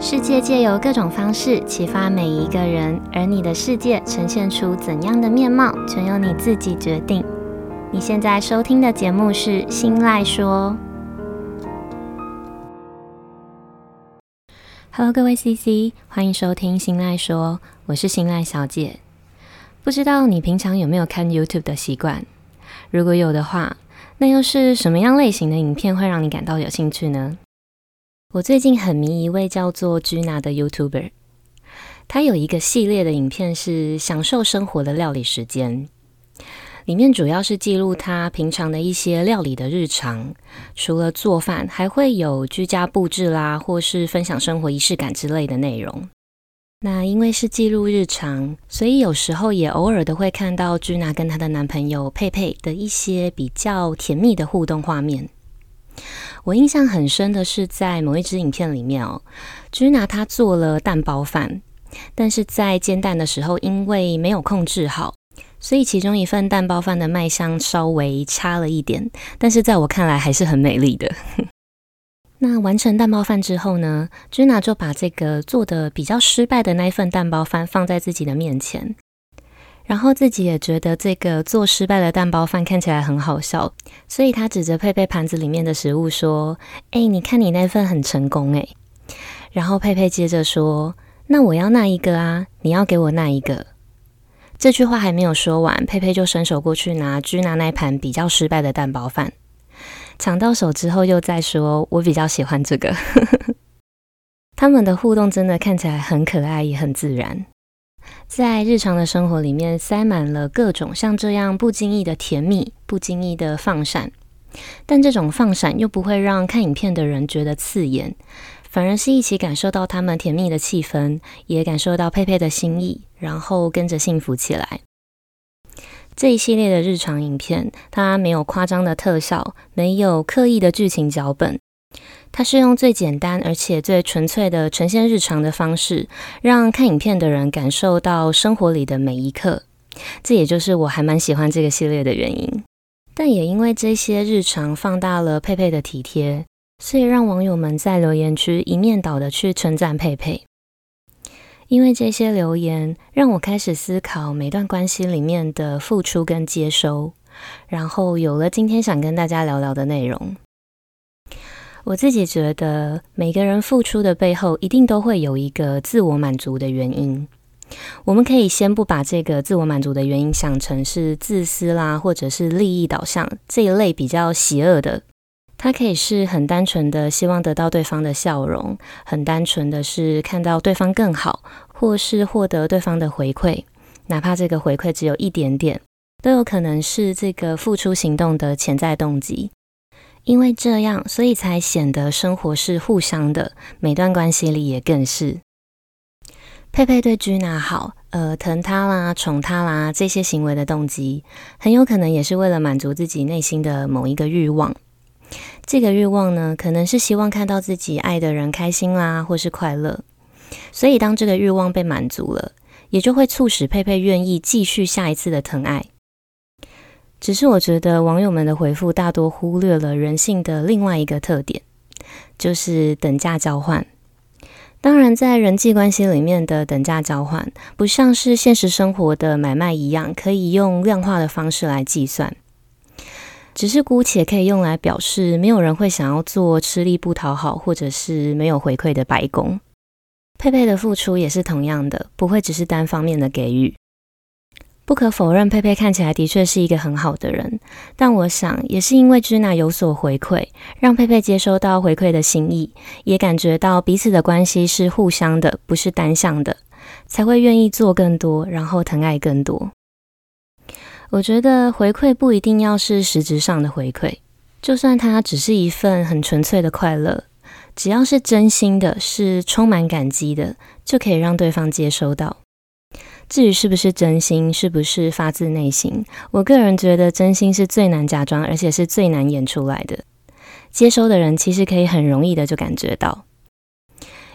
世界借由各种方式启发每一个人，而你的世界呈现出怎样的面貌，全由你自己决定。你现在收听的节目是《新赖说》。Hello，各位 CC，欢迎收听《新赖说》，我是新赖小姐。不知道你平常有没有看 YouTube 的习惯？如果有的话，那又是什么样类型的影片会让你感到有兴趣呢？我最近很迷一位叫做 Gina 的 YouTuber，他有一个系列的影片是享受生活的料理时间，里面主要是记录他平常的一些料理的日常，除了做饭，还会有居家布置啦，或是分享生活仪式感之类的内容。那因为是记录日常，所以有时候也偶尔的会看到 Gina 跟她的男朋友佩佩的一些比较甜蜜的互动画面。我印象很深的是，在某一支影片里面哦，Gina 她做了蛋包饭，但是在煎蛋的时候，因为没有控制好，所以其中一份蛋包饭的卖相稍微差了一点，但是在我看来还是很美丽的。那完成蛋包饭之后呢，Gina 就把这个做的比较失败的那一份蛋包饭放在自己的面前。然后自己也觉得这个做失败的蛋包饭看起来很好笑，所以他指着佩佩盘子里面的食物说：“哎，你看你那份很成功哎。”然后佩佩接着说：“那我要那一个啊，你要给我那一个。”这句话还没有说完，佩佩就伸手过去拿 Gina 那盘比较失败的蛋包饭，抢到手之后又再说：“我比较喜欢这个。”他们的互动真的看起来很可爱，也很自然。在日常的生活里面，塞满了各种像这样不经意的甜蜜，不经意的放闪。但这种放闪又不会让看影片的人觉得刺眼，反而是一起感受到他们甜蜜的气氛，也感受到佩佩的心意，然后跟着幸福起来。这一系列的日常影片，它没有夸张的特效，没有刻意的剧情脚本。它是用最简单而且最纯粹的呈现日常的方式，让看影片的人感受到生活里的每一刻。这也就是我还蛮喜欢这个系列的原因。但也因为这些日常放大了佩佩的体贴，所以让网友们在留言区一面倒的去称赞佩佩。因为这些留言，让我开始思考每段关系里面的付出跟接收，然后有了今天想跟大家聊聊的内容。我自己觉得，每个人付出的背后，一定都会有一个自我满足的原因。我们可以先不把这个自我满足的原因想成是自私啦，或者是利益导向这一类比较邪恶的。它可以是很单纯的希望得到对方的笑容，很单纯的是看到对方更好，或是获得对方的回馈，哪怕这个回馈只有一点点，都有可能是这个付出行动的潜在动机。因为这样，所以才显得生活是互相的，每段关系里也更是。佩佩对 Gina 好，呃，疼她啦，宠她啦，这些行为的动机，很有可能也是为了满足自己内心的某一个欲望。这个欲望呢，可能是希望看到自己爱的人开心啦，或是快乐。所以，当这个欲望被满足了，也就会促使佩佩愿意继续下一次的疼爱。只是我觉得网友们的回复大多忽略了人性的另外一个特点，就是等价交换。当然，在人际关系里面的等价交换，不像是现实生活的买卖一样，可以用量化的方式来计算。只是姑且可以用来表示，没有人会想要做吃力不讨好，或者是没有回馈的白工。佩佩的付出也是同样的，不会只是单方面的给予。不可否认，佩佩看起来的确是一个很好的人，但我想也是因为 Gina 有所回馈，让佩佩接收到回馈的心意，也感觉到彼此的关系是互相的，不是单向的，才会愿意做更多，然后疼爱更多。我觉得回馈不一定要是实质上的回馈，就算它只是一份很纯粹的快乐，只要是真心的，是充满感激的，就可以让对方接收到。至于是不是真心，是不是发自内心，我个人觉得真心是最难假装，而且是最难演出来的。接收的人其实可以很容易的就感觉到，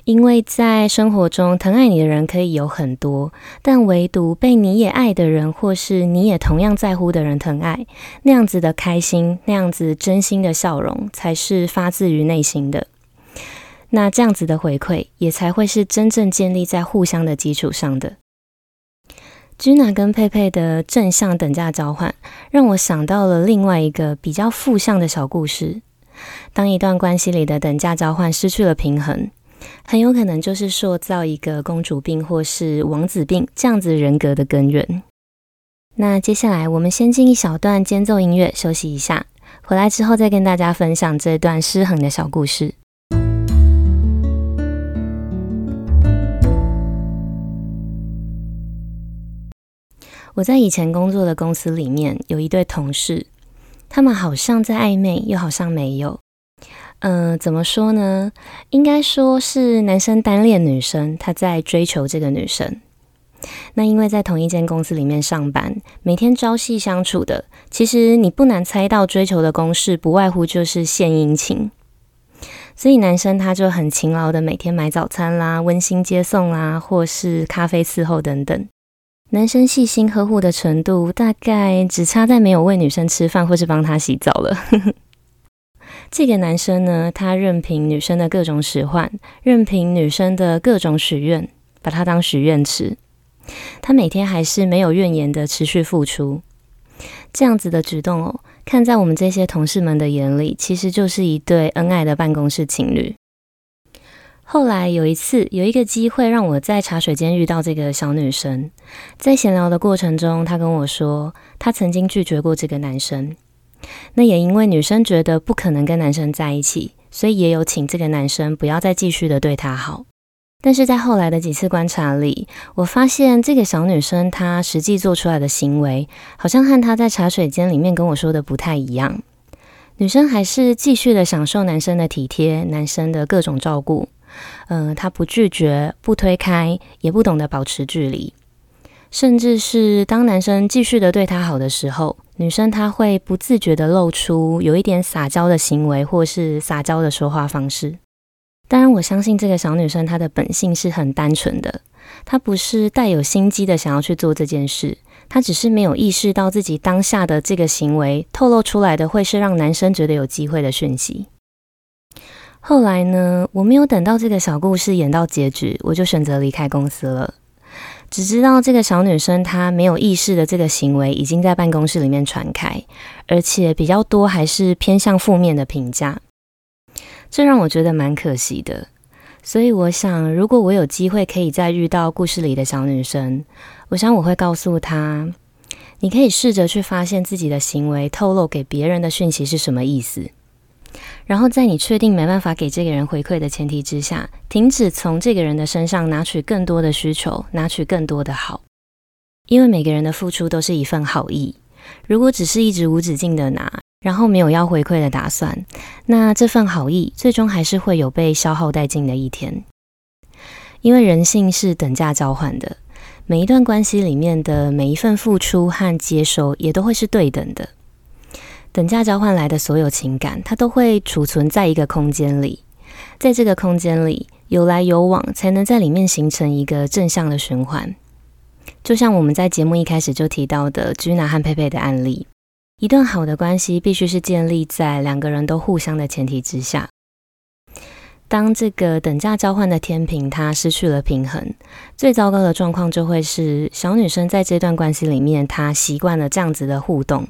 因为在生活中疼爱你的人可以有很多，但唯独被你也爱的人，或是你也同样在乎的人疼爱，那样子的开心，那样子真心的笑容，才是发自于内心的。那这样子的回馈也才会是真正建立在互相的基础上的。Gina 跟佩佩的正向等价交换，让我想到了另外一个比较负向的小故事。当一段关系里的等价交换失去了平衡，很有可能就是塑造一个公主病或是王子病这样子人格的根源。那接下来我们先进一小段间奏音乐休息一下，回来之后再跟大家分享这段失衡的小故事。我在以前工作的公司里面有一对同事，他们好像在暧昧，又好像没有。嗯、呃，怎么说呢？应该说是男生单恋女生，他在追求这个女生。那因为在同一间公司里面上班，每天朝夕相处的，其实你不难猜到追求的公式不外乎就是献殷勤。所以男生他就很勤劳的每天买早餐啦、温馨接送啦，或是咖啡伺候等等。男生细心呵护的程度，大概只差在没有喂女生吃饭或是帮她洗澡了。这个男生呢，他任凭女生的各种使唤，任凭女生的各种许愿，把他当许愿池。他每天还是没有怨言的持续付出。这样子的举动哦，看在我们这些同事们的眼里，其实就是一对恩爱的办公室情侣。后来有一次，有一个机会让我在茶水间遇到这个小女生。在闲聊的过程中，她跟我说，她曾经拒绝过这个男生。那也因为女生觉得不可能跟男生在一起，所以也有请这个男生不要再继续的对她好。但是在后来的几次观察里，我发现这个小女生她实际做出来的行为，好像和她在茶水间里面跟我说的不太一样。女生还是继续的享受男生的体贴，男生的各种照顾。嗯、呃，他不拒绝，不推开，也不懂得保持距离，甚至是当男生继续的对她好的时候，女生她会不自觉的露出有一点撒娇的行为，或是撒娇的说话方式。当然，我相信这个小女生她的本性是很单纯的，她不是带有心机的想要去做这件事，她只是没有意识到自己当下的这个行为透露出来的会是让男生觉得有机会的讯息。后来呢，我没有等到这个小故事演到结局，我就选择离开公司了。只知道这个小女生她没有意识的这个行为已经在办公室里面传开，而且比较多还是偏向负面的评价，这让我觉得蛮可惜的。所以我想，如果我有机会可以再遇到故事里的小女生，我想我会告诉她，你可以试着去发现自己的行为透露给别人的讯息是什么意思。然后在你确定没办法给这个人回馈的前提之下，停止从这个人的身上拿取更多的需求，拿取更多的好。因为每个人的付出都是一份好意，如果只是一直无止境的拿，然后没有要回馈的打算，那这份好意最终还是会有被消耗殆尽的一天。因为人性是等价交换的，每一段关系里面的每一份付出和接收也都会是对等的。等价交换来的所有情感，它都会储存在一个空间里，在这个空间里有来有往，才能在里面形成一个正向的循环。就像我们在节目一开始就提到的 Gina 和佩佩的案例，一段好的关系必须是建立在两个人都互相的前提之下。当这个等价交换的天平它失去了平衡，最糟糕的状况就会是小女生在这段关系里面，她习惯了这样子的互动。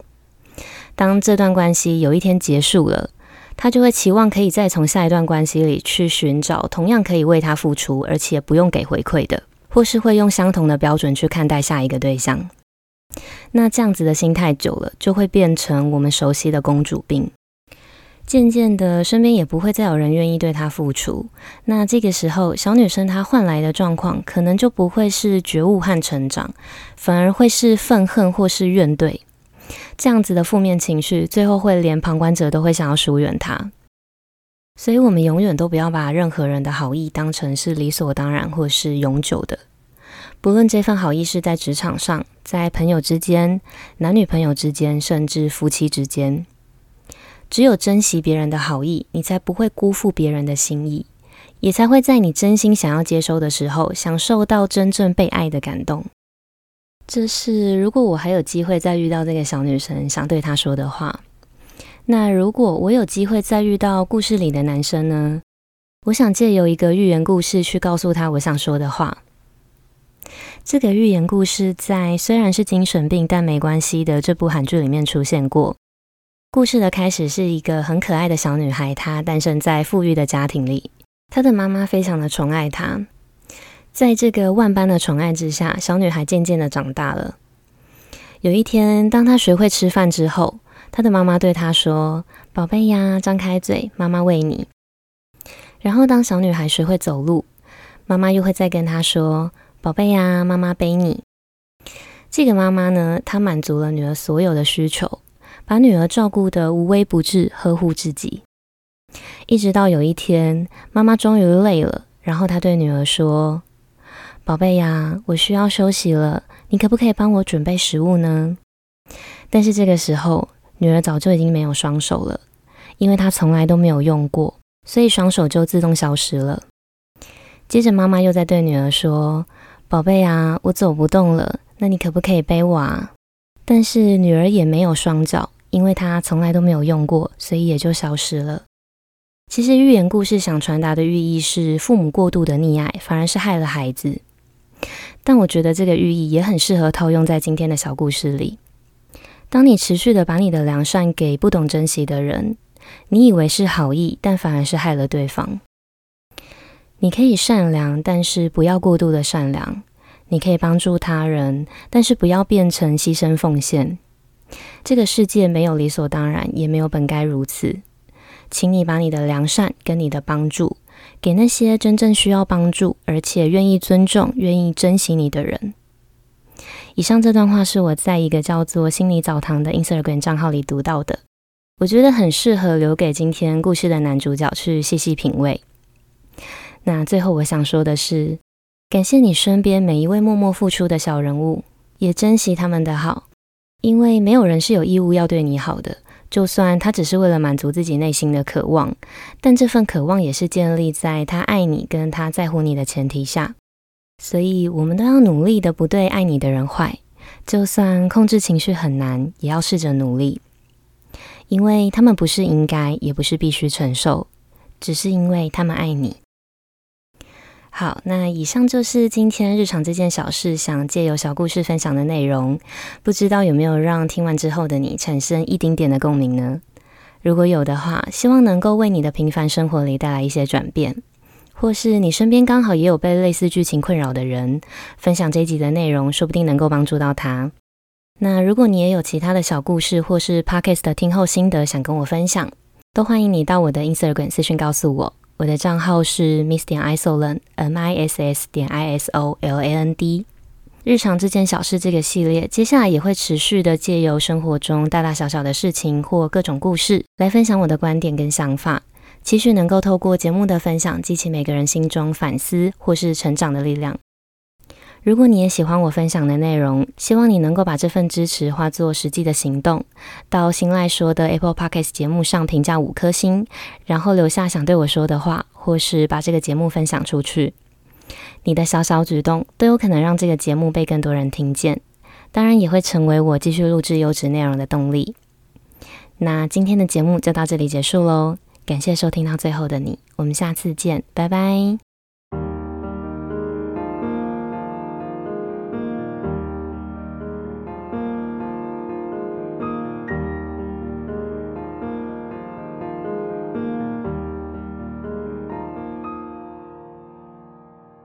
当这段关系有一天结束了，他就会期望可以再从下一段关系里去寻找同样可以为他付出，而且不用给回馈的，或是会用相同的标准去看待下一个对象。那这样子的心态久了，就会变成我们熟悉的公主病。渐渐的，身边也不会再有人愿意对他付出。那这个时候，小女生她换来的状况，可能就不会是觉悟和成长，反而会是愤恨或是怨怼。这样子的负面情绪，最后会连旁观者都会想要疏远他。所以，我们永远都不要把任何人的好意当成是理所当然或是永久的。不论这份好意是在职场上、在朋友之间、男女朋友之间，甚至夫妻之间，只有珍惜别人的好意，你才不会辜负别人的心意，也才会在你真心想要接收的时候，享受到真正被爱的感动。这是如果我还有机会再遇到这个小女生，想对她说的话。那如果我有机会再遇到故事里的男生呢？我想借由一个寓言故事去告诉他我想说的话。这个寓言故事在虽然是精神病但没关系的这部韩剧里面出现过。故事的开始是一个很可爱的小女孩，她诞生在富裕的家庭里，她的妈妈非常的宠爱她。在这个万般的宠爱之下，小女孩渐渐的长大了。有一天，当她学会吃饭之后，她的妈妈对她说：“宝贝呀，张开嘴，妈妈喂你。”然后，当小女孩学会走路，妈妈又会再跟她说：“宝贝呀，妈妈背你。”这个妈妈呢，她满足了女儿所有的需求。把女儿照顾得无微不至，呵护至极，一直到有一天，妈妈终于累了，然后她对女儿说：“宝贝呀，我需要休息了，你可不可以帮我准备食物呢？”但是这个时候，女儿早就已经没有双手了，因为她从来都没有用过，所以双手就自动消失了。接着，妈妈又在对女儿说：“宝贝呀，我走不动了，那你可不可以背我啊？”但是女儿也没有双脚。因为她从来都没有用过，所以也就消失了。其实寓言故事想传达的寓意是，父母过度的溺爱反而是害了孩子。但我觉得这个寓意也很适合套用在今天的小故事里。当你持续的把你的良善给不懂珍惜的人，你以为是好意，但反而是害了对方。你可以善良，但是不要过度的善良；你可以帮助他人，但是不要变成牺牲奉献。这个世界没有理所当然，也没有本该如此。请你把你的良善跟你的帮助，给那些真正需要帮助，而且愿意尊重、愿意珍惜你的人。以上这段话是我在一个叫做“心理澡堂”的 Instagram 账号里读到的，我觉得很适合留给今天故事的男主角去细细品味。那最后我想说的是，感谢你身边每一位默默付出的小人物，也珍惜他们的好。因为没有人是有义务要对你好的，就算他只是为了满足自己内心的渴望，但这份渴望也是建立在他爱你跟他在乎你的前提下。所以，我们都要努力的不对爱你的人坏，就算控制情绪很难，也要试着努力，因为他们不是应该，也不是必须承受，只是因为他们爱你。好，那以上就是今天日常这件小事，想借由小故事分享的内容。不知道有没有让听完之后的你产生一丁点的共鸣呢？如果有的话，希望能够为你的平凡生活里带来一些转变，或是你身边刚好也有被类似剧情困扰的人，分享这一集的内容，说不定能够帮助到他。那如果你也有其他的小故事，或是 Podcast 的听后心得想跟我分享，都欢迎你到我的 Instagram 私讯告诉我。我的账号是 miss 点 isoland，m i s s 点 i s o l a n d。日常这件小事这个系列，接下来也会持续的借由生活中大大小小的事情或各种故事，来分享我的观点跟想法，期许能够透过节目的分享，激起每个人心中反思或是成长的力量。如果你也喜欢我分享的内容，希望你能够把这份支持化作实际的行动，到新赖说的 Apple Podcast 节目上评价五颗星，然后留下想对我说的话，或是把这个节目分享出去。你的小小举动都有可能让这个节目被更多人听见，当然也会成为我继续录制优质内容的动力。那今天的节目就到这里结束喽，感谢收听到最后的你，我们下次见，拜拜。